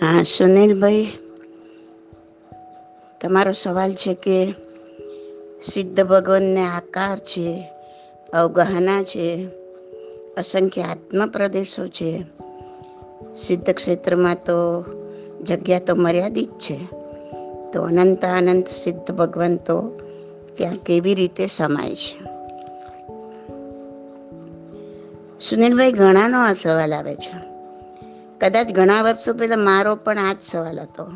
હા, સુનિલભાઈ, તમારો સવાલ છે કે સિદ્ધ ભગવાનને આકાર છે, અવગહના છે, અસંખ્ય આત્મપ્રદેશો છે, સિદ્ધ ક્ષેત્રમાં તો જગ્યા તો મર્યાદિત છે, તો અનંત અનંત સિદ્ધ ભગવાન તો ત્યાં કેવી રીતે સમાય છે? સુનિલભાઈ, ઘણાનો આ સવાલ આવે છે. કદાચ ઘણા વર્ષો પહેલા મારો પણ આ જ સવાલ હતો.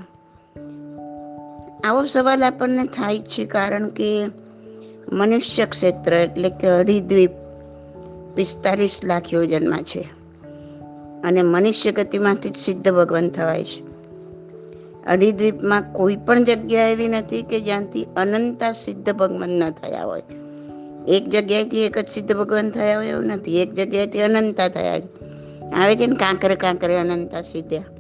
આવો સવાલ આપણને થાય છે કારણ કે મનુષ્ય ક્ષેત્ર એટલે કે હરિદ્વીપ પિસ્તાલીસ લાખ યોજનમાં છે અને મનુષ્ય ગતિમાંથી જ સિદ્ધ ભગવાન થવાય છે. અઢીદ્વીપમાં કોઈ પણ જગ્યા એવી નથી કે જ્યાંથી અનંતા સિદ્ધ ભગવાન ન થયા હોય. એક જગ્યાએથી એક જ સિદ્ધ ભગવાન થયા હોય એવું નથી, એક જગ્યાએથી અનંતા થયા છે. આવે છે ને કાંકરે કાંકરે અનંતા સિદ્ધ્યા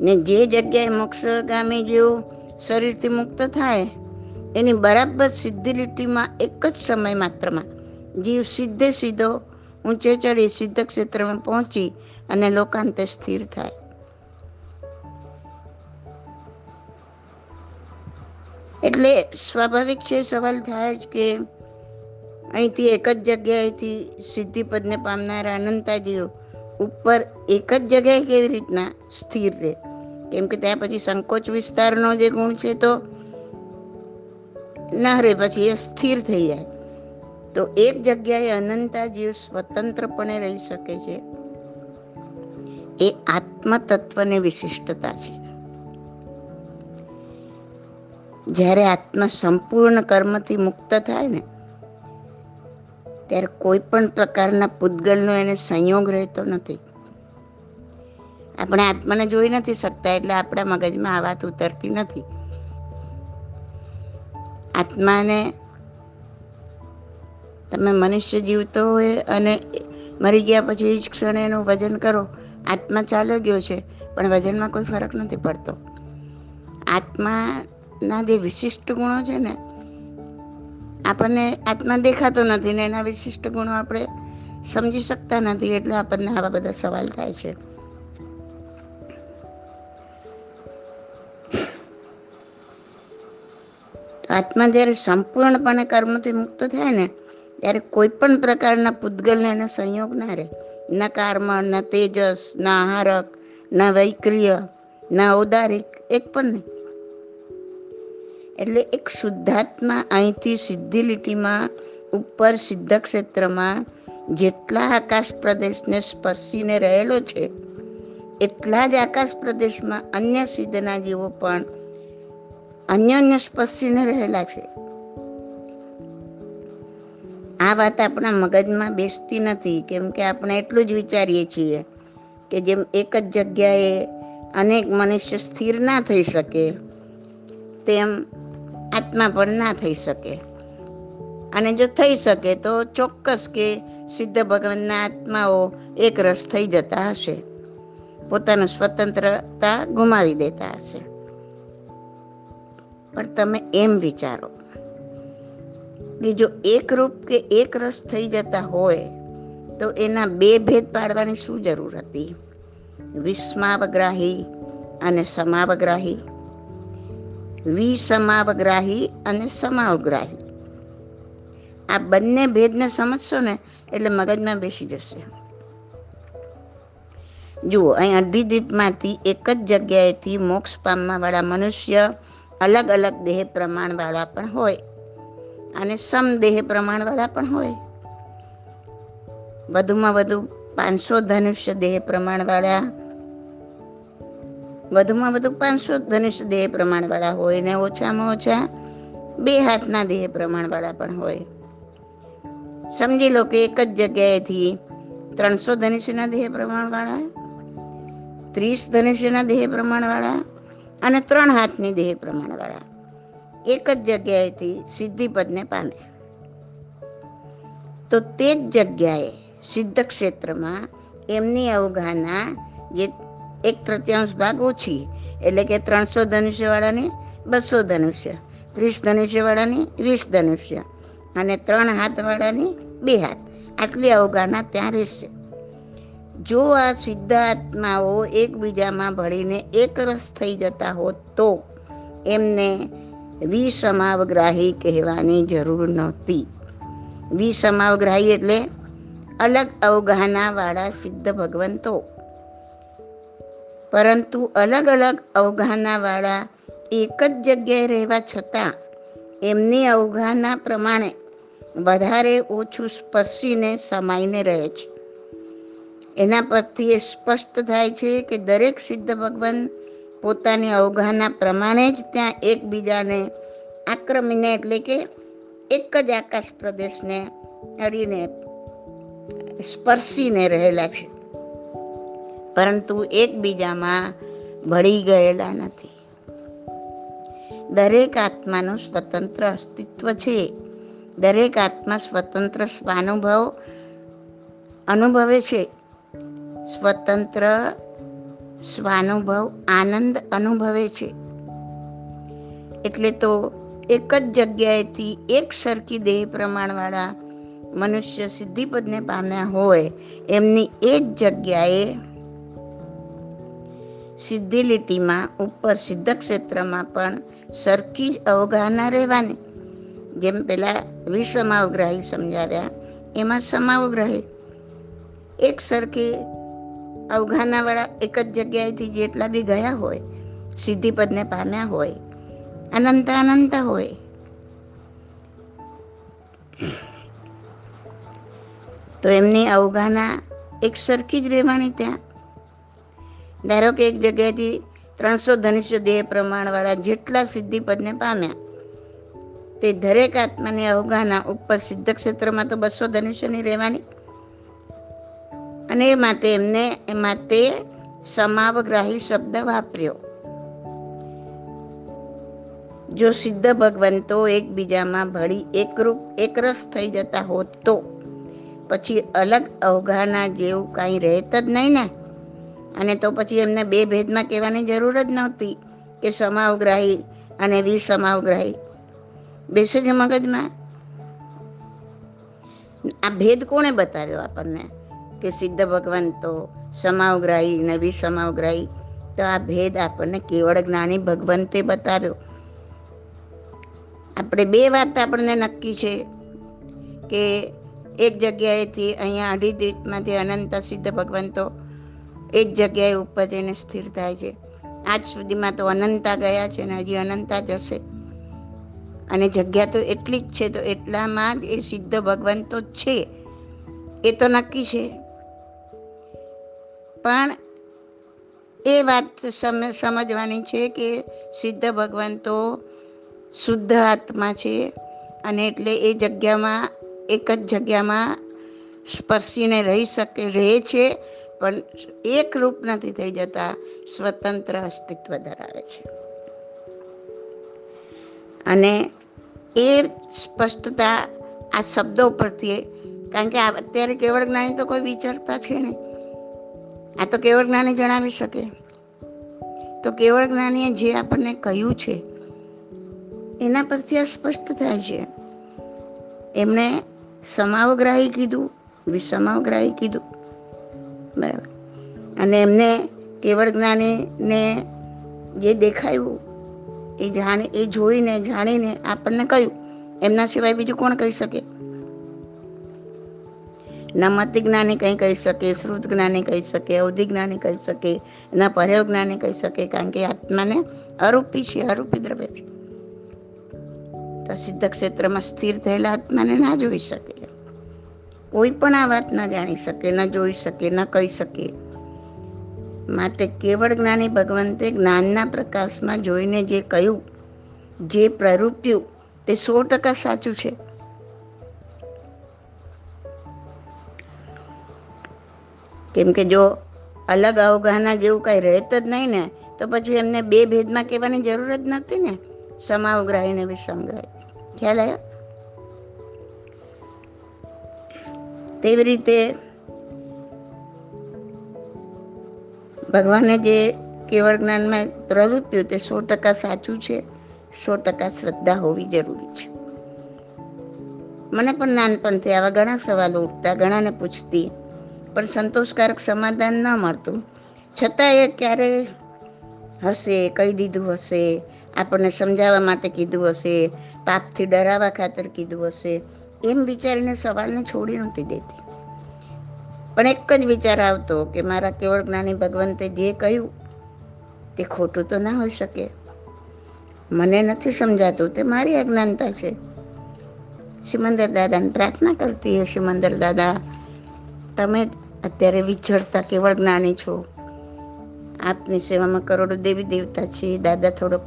ને જે જગ્યાએ મોક્ષગામી જેવું શરીરથી મુક્ત થાય, એની બરાબર સીધી લીટીમાં એક જ સમય માત્રમાં જીવ સીધે સીધો ઊંચે ચડી સિદ્ધ ક્ષેત્રમાં પહોંચી અને લોકાંતે સ્થિર થાય. એટલે સ્વાભાવિક છે, સવાલ થાય જ કે અહીંથી એક જ જગ્યાએથી સિદ્ધિપદને પામનારા અનંતાજીઓ ઉપર એક જ જગ્યાએ કેવી રીતના સ્થિર રહે? કેમ કે ત્યાં પછી સંકોચ વિસ્તારનો જે ગુણ છે તો ના રહે, પછી એ સ્થિર થઈ જાય. તો એક જગ્યાએ અનંતાજીવ સ્વતંત્રપણે રહી શકે છે. એ આત્મતત્વની વિશિષ્ટતા છે. જ્યારે આત્મા સંપૂર્ણ કર્મથી મુક્ત થાય ને ત્યારે કોઈ પણ પ્રકારના પૂતગલનો એને સંયોગ રહેતો નથી. આપણે આત્માને જોઈ નથી શકતા એટલે આપણા મગજમાં આ વાત ઉતરતી નથી. આત્માને તમે મનુષ્ય જીવતો હોય અને મરી ગયા પછી એ જ ક્ષણે એનું વજન કરો, આત્મા ચાલ્યો ગયો છે, પણ વજનમાં કોઈ ફરક નથી પડતો. આત્માના જે વિશિષ્ટ ગુણો છે ને આપણને આત્મા દેખાતો નથી ને એના વિશિષ્ટ ગુણો આપણે સમજી શકતા નથી એટલે આપણને આવા બધા સવાલ થાય છે. આત્મા જ્યારે સંપૂર્ણપણે કર્મથી મુક્ત થાય ને, ત્યારે કોઈ પણ પ્રકારના પૂતગલને એને સંયોગ ના રહે. ના કર્મ, ના તેજસ, ના આહારક, ના વૈક્રિય, ના ઔદારિક, એક પણ નહીં. એટલે એક શુદ્ધાત્મા અહીંથી સિદ્ધિ લીટીમાં ઉપર સિદ્ધ ક્ષેત્રમાં જેટલા આકાશ પ્રદેશને સ્પર્શીને રહેલો છે, એટલા જ આકાશ પ્રદેશમાં અન્ય સિદ્ધના જીવો પણ અન્ય અન્ય સ્પર્શીને રહેલા છે. આ વાત આપણા મગજમાં બેસતી નથી, કેમ કે આપણે એટલું જ વિચારીએ છીએ કે જેમ એક જ જગ્યાએ અનેક મનુષ્ય સ્થિર ના થઈ શકે, તેમ આત્મા પણ ના થઈ શકે. અને જો થઈ શકે તો ચોક્કસ કે સિદ્ધ ભગવાનના આત્માઓ એક રસ થઈ જતા હશે. પોતાનું સ્વતંત્રતા ગુમાવી દેતા હશે. પણ તમે એમ વિચારો, કે જો એક રૂપ કે એક રસ થઈ જતા હોય, તો એના બે ભેદ પાડવાની શું જરૂર હતી? વિસ્માવગ્રાહી અને સમાવગ્રાહી. વિસમાવગ્રાહી અને સમાવગ્રાહી. આ બંને ભેદને સમજશો ને, એટલે મગજમાં બેસી જશે. જુઓ, અહીં અધિદિતમાંથી એક જ જગ્યાએથી મોક્ષ પામવાવાળા મનુષ્ય અલગ અલગ દેહ પ્રમાણવાળા પણ હોય અને સમ દેહ પ્રમાણ પણ હોય. વધુમાં વધુ પાંચસો ધનુષ્ય દેહ પ્રમાણ વાળા વધુમાં વધુ પાંચસો ધનુષ દેહ પ્રમાણવાળા હોય ને ઓછામાં ઓછા બે હાથના દેહ પ્રમાણવાળા પણ હોય. સમજી લો કે એક જ જગ્યાએથી ત્રણસો ધનુષ્યના દેહ પ્રમાણવાળા, ત્રીસ ધનુષ્યના દેહ પ્રમાણવાળા અને ત્રણ હાથની દેહ પ્રમાણવાળા. એક જ જગ્યાએથી સિદ્ધિપદને પામે. તો તે જ જગ્યાએ સિદ્ધ ક્ષેત્રમાં એમની અવગાહના જે એક તૃતીયાંશ ભાગ ઓછી. એટલે કે ત્રણસો ધનુષ્યવાળાની બસો ધનુષ્ય, ત્રીસ ધનુષ્યવાળાની વીસ ધનુષ્ય અને ત્રણ હાથવાળાની બે હાથ. આટલી અવગાહના ત્યાં રહેશે. જો આ સિદ્ધાત્માઓ એકબીજામાં ભળીને એકરસ થઈ જતા હોત તો એમને વિસમાવગ્રાહી કહેવાની જરૂર નહોતી. વિસમાવગ્રાહી એટલે અલગ અવગાહનાવાળા સિદ્ધ ભગવંતો. પરંતુ અલગ અલગ અવઘાનાવાળા એક જ જગ્યાએ રહેવા છતાં એમની અવગાહના પ્રમાણે વધારે ઓછું સ્પર્શીને સમાઈને રહે છે. એના પરથી એ સ્પષ્ટ થાય છે કે દરેક સિદ્ધ ભગવાન પોતાની અવગાહના પ્રમાણે જ ત્યાં એકબીજાને આક્રમીને એટલે કે એક જ આકાશ પ્રદેશને અડીને સ્પર્શીને રહેલા છે. પરંતુ એકબીજામાં ભળી ગયેલા નથી. દરેક આત્માનું સ્વતંત્ર અસ્તિત્વ છે. દરેક આત્મા સ્વતંત્ર સ્વાનુભવ અનુભવે છે. સ્વતંત્ર સ્વાનુભવ આનંદ અનુભવે છે. એટલે તો એક જ જગ્યાએથી એક સરખી દેહ પ્રમાણવાળા મનુષ્ય સિદ્ધિપદને પામ્યા હોય, એમની એ જ જગ્યાએ સિદ્ધિ લીટીમાં ઉપર સિદ્ધ ક્ષેત્રમાં પણ સરખી જ અવગાહના રહેવાની. જેમ પેલા વિસમાવગ્રાહી સમજાવ્યા, એમાં સમાવગ્રાહી. એક સરખી અવગાહનાવાળા એક જ જગ્યાએથી જેટલા બી ગયા હોય, સિદ્ધિપદને પામ્યા હોય, અનંત અનંત હોય. તો એમની અવગાહના એક સરખી જ રહેવાની ત્યાં. ધારો કે એક જગ્યાએથી ત્રણસો ધનુષ્ય દેહ પ્રમાણવાળા જેટલા સિદ્ધિપદને પામ્યા, તે દરેક આત્માની અવગાહના ઉપર સિદ્ધ ક્ષેત્રમાં તો બસો ધનુષ્યની રહેવાની. અને એ માટે એમને એ માટે સમાવગ્રાહી શબ્દ વાપર્યો. જો સિદ્ધ ભગવંતો એકબીજામાં ભળી એકરૂપ, એકરસ થઈ જતા હોત તો, પછી અલગ અવગાહના જેવું કાંઈ રહેત જ નહીં ને? અને તો પછી એમને બે ભેદમાં કહેવાની જરૂર જ નહોતી કે સમાવગ્રાહી અને વિસમાવગ્રાહી. બેસે છે મગજમાં? આ ભેદ કોણે બતાવ્યો આપણને? કે સિદ્ધ ભગવાન તો સમાવગ્રાહી ને વિસમાવગ્રાહી. તો આ ભેદ આપણને કેવળ જ્ઞાની ભગવંતે બતાવ્યો. આપણે બે વાત આપણને નક્કી છે કે એક જગ્યાએથી અહીંયા અઢી દ્વીપમાંથી અનંત સિદ્ધ ભગવંતો એક જગ્યાએ ઉપર જઈને સ્થિર થાય છે. આજ સુધીમાં તો અનંતા ગયા છે ને હજી અનંતા જશે. અને જગ્યા તો એટલી જ છે, તો એટલામાં જ એ સિદ્ધ ભગવાન તો છે. એ તો નક્કી છે. પણ એ વાત સમજવાની છે કે સિદ્ધ ભગવાન તો શુદ્ધ આત્મા છે અને એટલે એ જગ્યામાં, એક જ જગ્યામાં સ્પર્શીને રહી શકે, રહે છે. પણ એક રૂપ નથી થઈ જતા, સ્વતંત્ર અસ્તિત્વ ધરાવે છે. અને એ સ્પષ્ટતા આ શબ્દો પરથી કારણ કે અત્યારે કેવળ જ્ઞાની તો કોઈ વિચારતા છે નહીં. આ તો કેવળ જ્ઞાની જણાવી શકે. તો કેવળ જ્ઞાનીએ જે આપણને કહ્યું છે, એના પરથી આ સ્પષ્ટ થાય છે. એમણે સમાવગ્રાહી કીધું, વિસમાવગ્રાહી કીધું. બરાબર અને એમને કેવળ જ્ઞાનીને જે દેખાયું, એ જાણે, એ જોઈને, જાણીને આપણને કહ્યું. એમના સિવાય બીજું કોણ કહી શકે? નમતિ જ્ઞાની કંઈ કહી શકે, શ્રુત જ્ઞાની કહી શકે, અવધિ જ્ઞાની કહી શકે એના પર્યવ જ્ઞાની કહી શકે, કારણ કે આત્માને અરૂપી છે, અરૂપી દ્રવ્ય છે. તો સિદ્ધ ક્ષેત્રમાં સ્થિર થયેલા આત્માને ના જોઈ શકે. કોઈ પણ આ વાત ના જાણી શકે, ન જોઈ શકે, ન કહી શકે. માટે કેવળ જ્ઞાની ભગવંતે જ્ઞાનના પ્રકાશમાં જોઈને જે કહ્યું, જે પ્રરૂપ્યું તે સો ટકા સાચું છે. કેમ કે જો અલગ અવગાહના જેવું કઈ રહેત જ નહીં ને, તો પછી એમને બે ભેદમાં કહેવાની જરૂર જ નથી ને સમાવગ્રાહી ને વિષમગ્રાહી ખ્યાલ આવ્યો? તેવી રીતે ભગવાને જે કેવળ જ્ઞાનમાં પ્રવૃત્તિઓ તે સો ટકા સાચું છે, સો ટકા શ્રદ્ધા હોવી જરૂરી છે. મને પણ નાનપણથી આવા ઘણા સવાલો ઉઠતા, ઘણાને પૂછતી, પણ સંતોષકારક સમાધાન ન મળતું. છતાં એ ક્યારે હશે, કહી દીધું હશે, આપણને સમજાવવા માટે કીધું હશે, પાપથી ડરાવવા ખાતર કીધું હશે એમ વિચારીને સવાલને છોડી નહોતી દેતી. પણ એક જ વિચાર આવતો કે મારા કેવળ જ્ઞાની ભગવંતે જે કહ્યું તે ખોટું તો ના હોઈ શકે. મને નથી સમજાતું તે મારી અજ્ઞાનતા છે. સિમંદર દાદાને પ્રાર્થના કરતી હે સિમંદર દાદા, તમે અત્યારે વિચરતા કેવળ જ્ઞાની છો. આપની સેવામાં કરોડો દેવી દેવતા છે. દાદા થોડો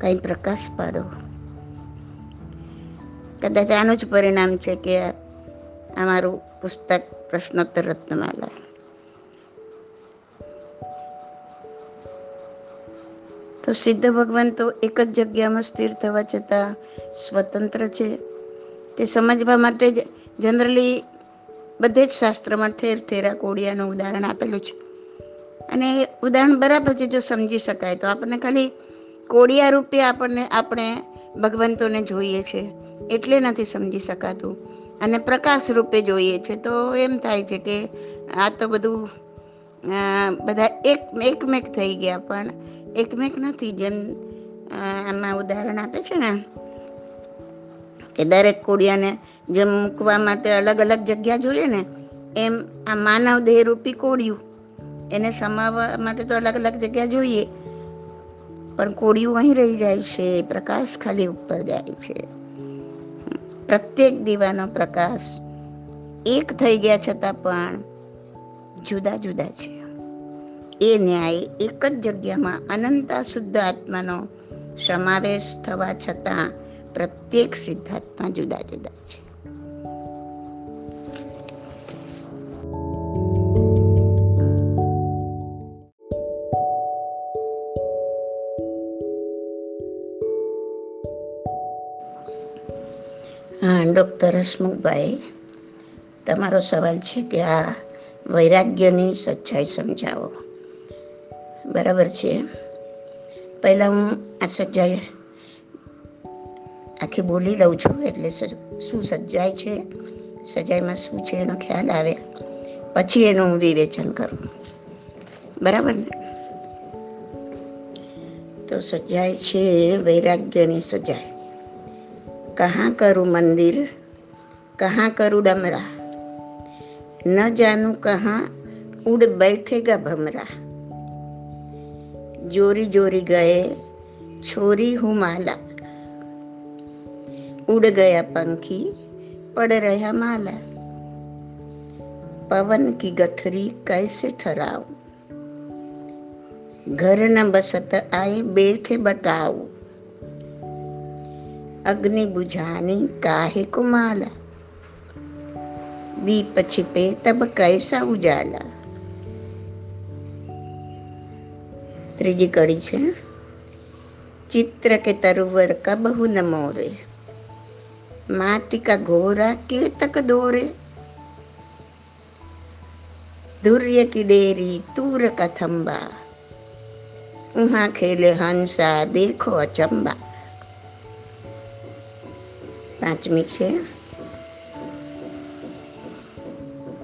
કંઈ પ્રકાશ પાડો. કદાચ આનું જ પરિણામ છે કે અમારું પુસ્તક પ્રશ્નોત્તર રત્નમાલા. તો સિદ્ધ ભગવાન તો એક જ જગ્યામાં સ્થિર થવા છતાં સ્વતંત્ર છે. તે સમજવા માટે જ જનરલી બધે જ શાસ્ત્રમાં ઠેર ઠેરા કોડિયાનું ઉદાહરણ આપેલું છે. અને ઉદાહરણ બરાબર છે જો સમજી શકાય તો. આપણને ખાલી કોડિયા રૂપે આપણને, આપણે ભગવંતોને જોઈએ છે. એટલે નથી સમજી શકાતું. અને પ્રકાશ રૂપે જોઈએ છે, તો એમ થાય છે કે આ તો બધું બધા એક, એકમેક થઈ ગયા, પણ એકમેક નથી જેમ આમાં ઉદાહરણ આપે છે ને, કે દરેક કોડિયાને જેમ મૂકવા માટે અલગ અલગ જગ્યા જોઈએ ને, એમ આ માનવ દેહ રૂપી કોડિયું, એને સમાવવા માટે તો અલગ અલગ જગ્યા જોઈએ, પણ કોડિયું અહીં રહી જાય છે, પ્રકાશ ખાલી ઉપર જાય છે. પ્રત્યેક દીવાનો પ્રકાશ એક થઈ ગયા છતાં પણ જુદા જુદા છે. એ ન્યાય એક જ જગ્યામાં અનંતા શુદ્ધ આત્માનો સમાવેશ થવા છતાં પ્રત્યેક સિદ્ધાર્થમાં જુદા જુદા છે. હા, ડૉક્ટર હસમુખભાઈ, તમારો સવાલ છે કે આ વૈરાગ્યની સચ્ચાઈ સમજાવો. બરાબર છે? પહેલાં હું આ સચ્ચાઈ આખી બોલી લઉં છું, એટલે શું સજ્જાય છે સજાઈમાં શું છે એનો ખ્યાલ આવે, પછી એનું હું વિવેચન કરું. બરાબર ને? તો સજાય છે વૈરાગ્યની સજાય कहाँ करूँ मंदिर? कहाँ करूँ डमरा? न जानू कहाँ उड़ बैठेगा भमरा। जोरी जोरी गए, छोरी हूँ माला। उड़ गया पंखी, पड़ रहा माला। पवन की गठरी कैसे ठहराऊं? घर न बसत आए, बैठे बताऊँ अग्नि बुझानी काहे को माला दीप छिपे तब कैसा उजाला ત્રીજી કડી છે चित्र के तरुवर का बहु न मोरे माटी का घोरा के तक दोरे धुर्य की डेरी तूर का थंबा उहाँ खेले हंसा देखो अचंबा પાંચમી છે.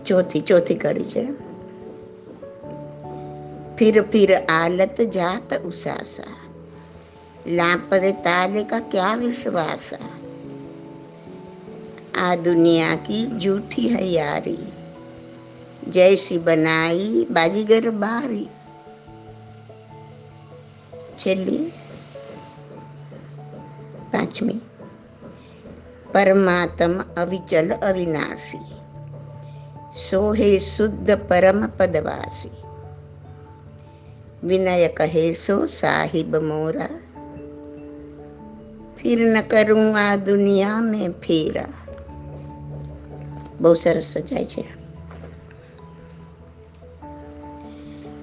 ચોથી ચોથી કડી છે. ફિર ફિર આલત જાત ઉસાસા. લાપરે તાલે કા ક્યા વિશ્વાસા? આ દુનિયા કી જૂઠી હૈ યારી. જૈસી બનાઈ બાજીગર બારી. છેલ્લી પાંચમી. પરમાત્મ અવિચલ અવિનાશી. સોહે શુદ્ધ પરમ પદવાસી. વિનય કહે સો સાહિબ મોરા. ફિર ન કરું આ દુનિયા મેં ફેરા. બહુ સરસ સજાય છે.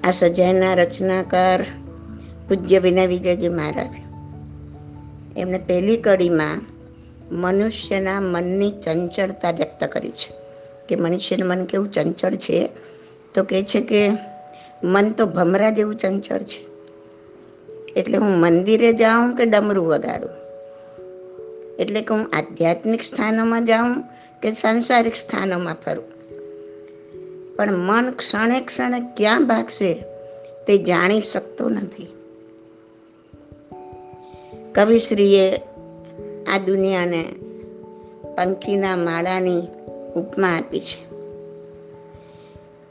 આ સજાયના રચનાકાર પૂજ્ય વિનય વિજયજી મહારાજ. એમને પહેલી કડીમાં મનુષ્યના મનની ચંચળતા વ્યક્ત કરી છે. કે મનુષ્યનું મન કેવું ચંચળ છે? તો કે છે કે મન તો ભમરા જેવું ચંચળ છે. એટલે હું મંદિરે જાઉં કે ડમરું વગાડું? એટલે કે હું આધ્યાત્મિક સ્થાનોમાં જાઉં કે સાંસારિક સ્થાનોમાં ફરું? પણ મન ક્ષણે ક્ષણે ક્યાં ભાગશે તે જાણી શકતો નથી. કવિશ્રીએ આ દુનિયાને પંખીના માળાની ઉપમા આપી છે.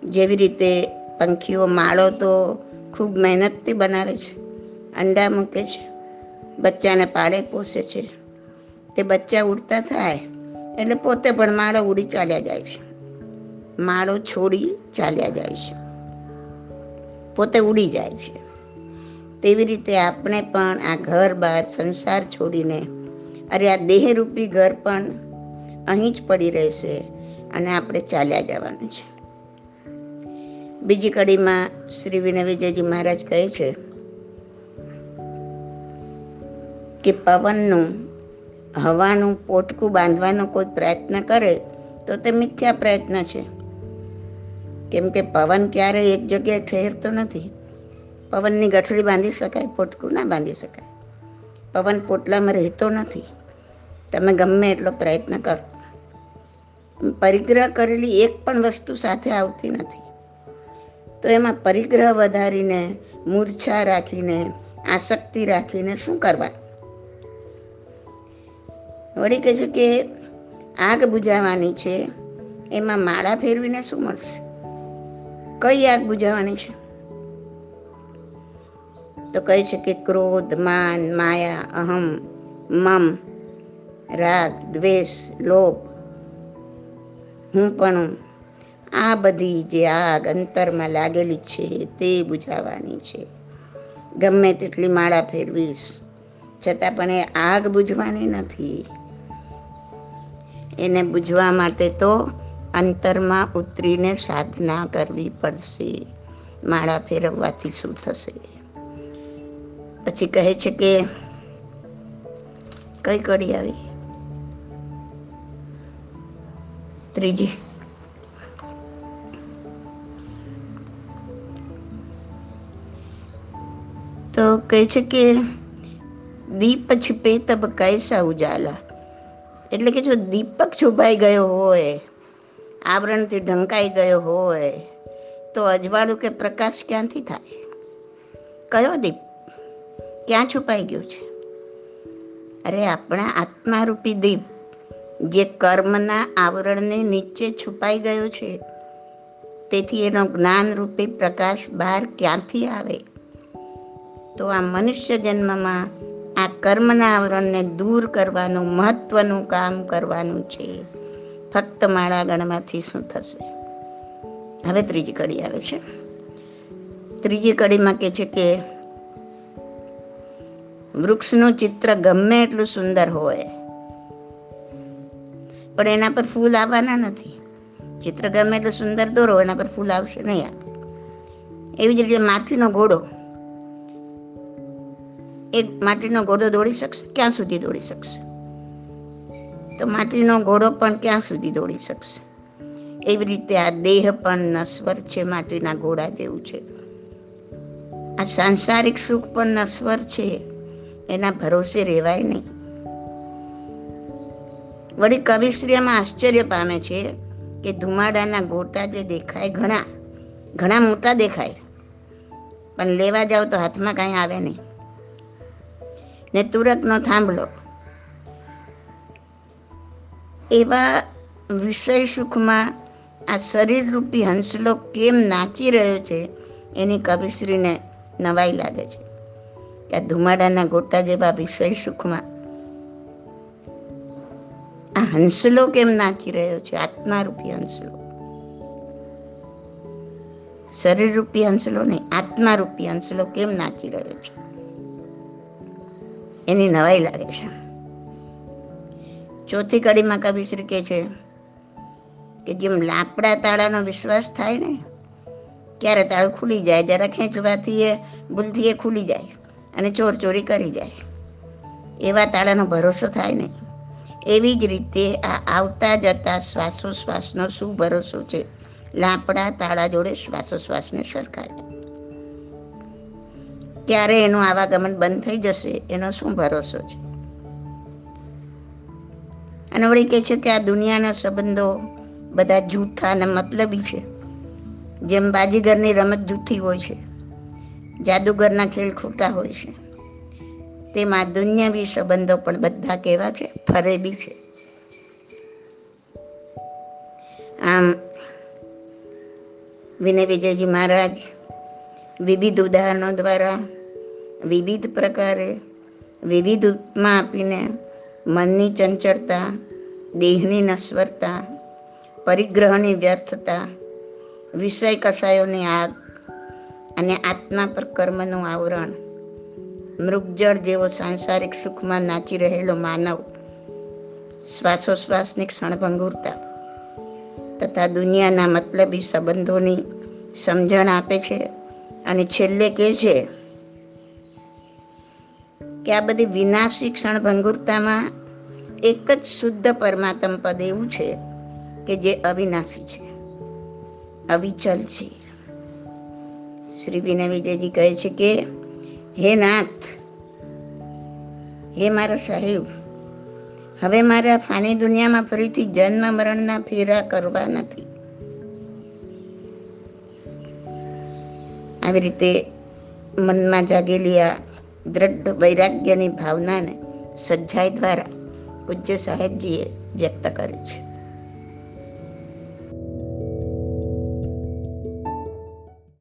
જેવી રીતે પંખીઓ માળો તો ખૂબ મહેનતથી બનાવે છે, અંડા મૂકે છે, બચ્ચાને પાળે પોષે છે. તે બચ્ચા ઉડતા થાય એટલે પોતે પણ માળો ઉડી ચાલ્યા જાય છે. માળો છોડી ચાલ્યા જાય છે. પોતે ઉડી જાય છે. તેવી રીતે આપણે પણ આ ઘર બહાર સંસાર છોડીને અરે આ દેહરૂપી ઘર પણ અહીં જ પડી રહેશે અને આપણે ચાલ્યા જવાનું છે. બીજી કડીમાં શ્રી વિનય વિજયજી મહારાજ કહે છે કે પવનનું, હવાનું, પોટકું બાંધવાનો કોઈ પ્રયત્ન કરે તો તે મિથ્યા પ્રયત્ન છે. કેમ કે પવન ક્યારેય એક જગ્યાએ ઠેરતો નથી. પવનની ગઠડી બાંધી શકાય, પોટકું ના બાંધી શકાય. પવન પોટલામાં રહેતો નથી. તમે ગમે એટલો પ્રયત્ન કરો. પરિગ્રહ કરેલી એક પણ વસ્તુ સાથે આવતી નથી. તો એમાં પરિગ્રહ વધારીને, મૂર્છા રાખીને, આસક્તિ રાખીને શું કરવા? વળી કહે છે કે આગ બુઝાવવાની છે, એમાં માળા ફેરવીને શું મળશે? કઈ આગ બુજાવાની છે? તો કહે છે કે ક્રોધ, માન, માયા, અહમ, મમ રાગ, દ્વેષ, લોભ. હું પણ આ બધી જે આગ અંતરમાં લાગેલી છે તે બુઝાવાની છે. ગમે તેટલી માળા ફેરવીશ, છતાં પણ એ આગ બુઝવાની નથી. એને બુઝવા માટે તો અંતરમાં ઉતરીને સાધના કરવી પડશે. માળા ફેરવવાથી શું થશે? પછી કહે છે કે, કઈ કડી આવી? ત્રીજી તો કહે છે કે દીપ छिपे તબ કૈસા ઉજાલા. એટલે કે જો દીપક છુપાઈ ગયો હોય આવરણથી ઢંકાઈ ગયો હોય, તો અજવાળું કે પ્રકાશ ક્યાંથી થાય? કયો દીપ? ક્યાં છુપાઈ ગયો છે? અરે આપણા આત્મારૂપી દીપ. જે કર્મના આવરણને નીચે છુપાઈ ગયો છે, તેથી એનો જ્ઞાન રૂપી પ્રકાશ બહાર ક્યાંથી આવે? તો આ મનુષ્ય જન્મમાં આ કર્મના આવરણને દૂર કરવાનું મહત્વનું કામ કરવાનું છે. ફક્ત માળા ગણમાંથી શું થશે? હવે ત્રીજી કડી આવે છે. ત્રીજી કડીમાં કહે છે કે વૃક્ષનું ચિત્ર ગમે એટલું સુંદર હોય પણ એના પર ફૂલ આવવાના નથી. ચિત્ર ગમે એટલું સુંદર દોરો, એના પર ફૂલ આવશે નહીં આવે એવી જ રીતે માટીનો ઘોડો. એક માટીનો ઘોડો દોડી શકશે? ક્યાં સુધી દોડી શકશે? તો માટીનો ઘોડો પણ ક્યાં સુધી દોડી શકશે? એવી રીતે આ દેહ પણ નશ્વર છે માટીના ઘોડા જેવું છે. આ સાંસારિક સુખ પણ નશ્વર છે. એના ભરોસે રહેવાય નહીં. વળી કવિશ્રીમાં આશ્ચર્ય પામે છે કે ધુમાડાના ગોટા જે દેખાય ઘણા ઘણા મોટા દેખાય. પણ લેવા જાવ તો હાથમાં કાંઈ આવે નહીં. ને તુરકનો થાંભલો. એવા વિષય સુખમાં આ શરીર રૂપી હંસલો કેમ નાચી રહ્યો છે એની કવિશ્રીને નવાઈ લાગે છે. કે આ ધુમાડાના ગોટા જેવા વિષય સુખમાં આ હંસલો કેમ નાચી રહ્યો છે આત્મા રૂપી હંસલો શરીર રૂપી હંસલો નહીં આત્મા રૂપી હંસલો કેમ નાચી રહ્યો છે. એની નવાઈ લાગે છે. ચોથી કડીમાં કવિશ્રી કહે છે કે જેમ લાકડા તાળાનો વિશ્વાસ થાય ને, ક્યારે તાળું ખુલી જાય, જરા ખેંચવાથી એ ભૂલથી એ ખુલી જાય અને ચોર ચોરી કરી જાય. એવા તાળાનો ભરોસો થાય નહીં. એવી જ રીતે આ આવતા જતા શ્વાસોશ્વાસનો શું ભરોસો છે? લાપડા તાળા જોડે શ્વાસોશ્વાસને સરખાય ક્યારે એનું આવાગમન બંધ થઈ જશે એનો શું ભરોસો છે? અને વળી કહે છે કે આ દુનિયાના સંબંધો બધા જૂઠા અને મતલબી છે. જેમ બાજીગરની રમત જૂઠી હોય છે, જાદુગરના ખેલ ખોટા હોય છે. તેમાં દુનિયાવી સંબંધો પણ બધા કેવા છે? ફરેબી છે. આમ, વિનય વિજયજી મહારાજ વિવિધ ઉદાહરણો દ્વારા, વિવિધ પ્રકારે, વિવિધ ઉપમા આપીને મનની ચંચળતા, દેહની નશ્વરતા, પરિગ્રહની વ્યર્થતા, વિષય કસાયોની આગ અને આત્મા પર કર્મનું આવરણ મૃગજળ જેવો સાંસારિક સુખમાં નાચી રહેલો માનવ શ્વાસોશ્વાસની ક્ષણભંગુરતા તથા દુનિયાના મતલબી સંબંધોની સમજણ આપે છે અને છેલ્લે કહે છે કે આ બધી વિનાશી ક્ષણભંગુરતામાં એક જ શુદ્ધ પરમાત્મ પદ એવું છે કે જે અવિનાશી છે, અવિચલ છે. શ્રી વિનય વિજયજી કહે છે કે હે નાથ, હે મારો સાહેબ, હવે મારે આ ફાની દુનિયામાં ફરીથી જન્મ મરણના ફેરા કરવા નથી. આવી રીતે મનમાં જાગેલી આ દ્રઢ વૈરાગ્યની ભાવનાને સજ્જાઈ દ્વારા પૂજ્ય સાહેબજીએ વ્યક્ત કરી છે.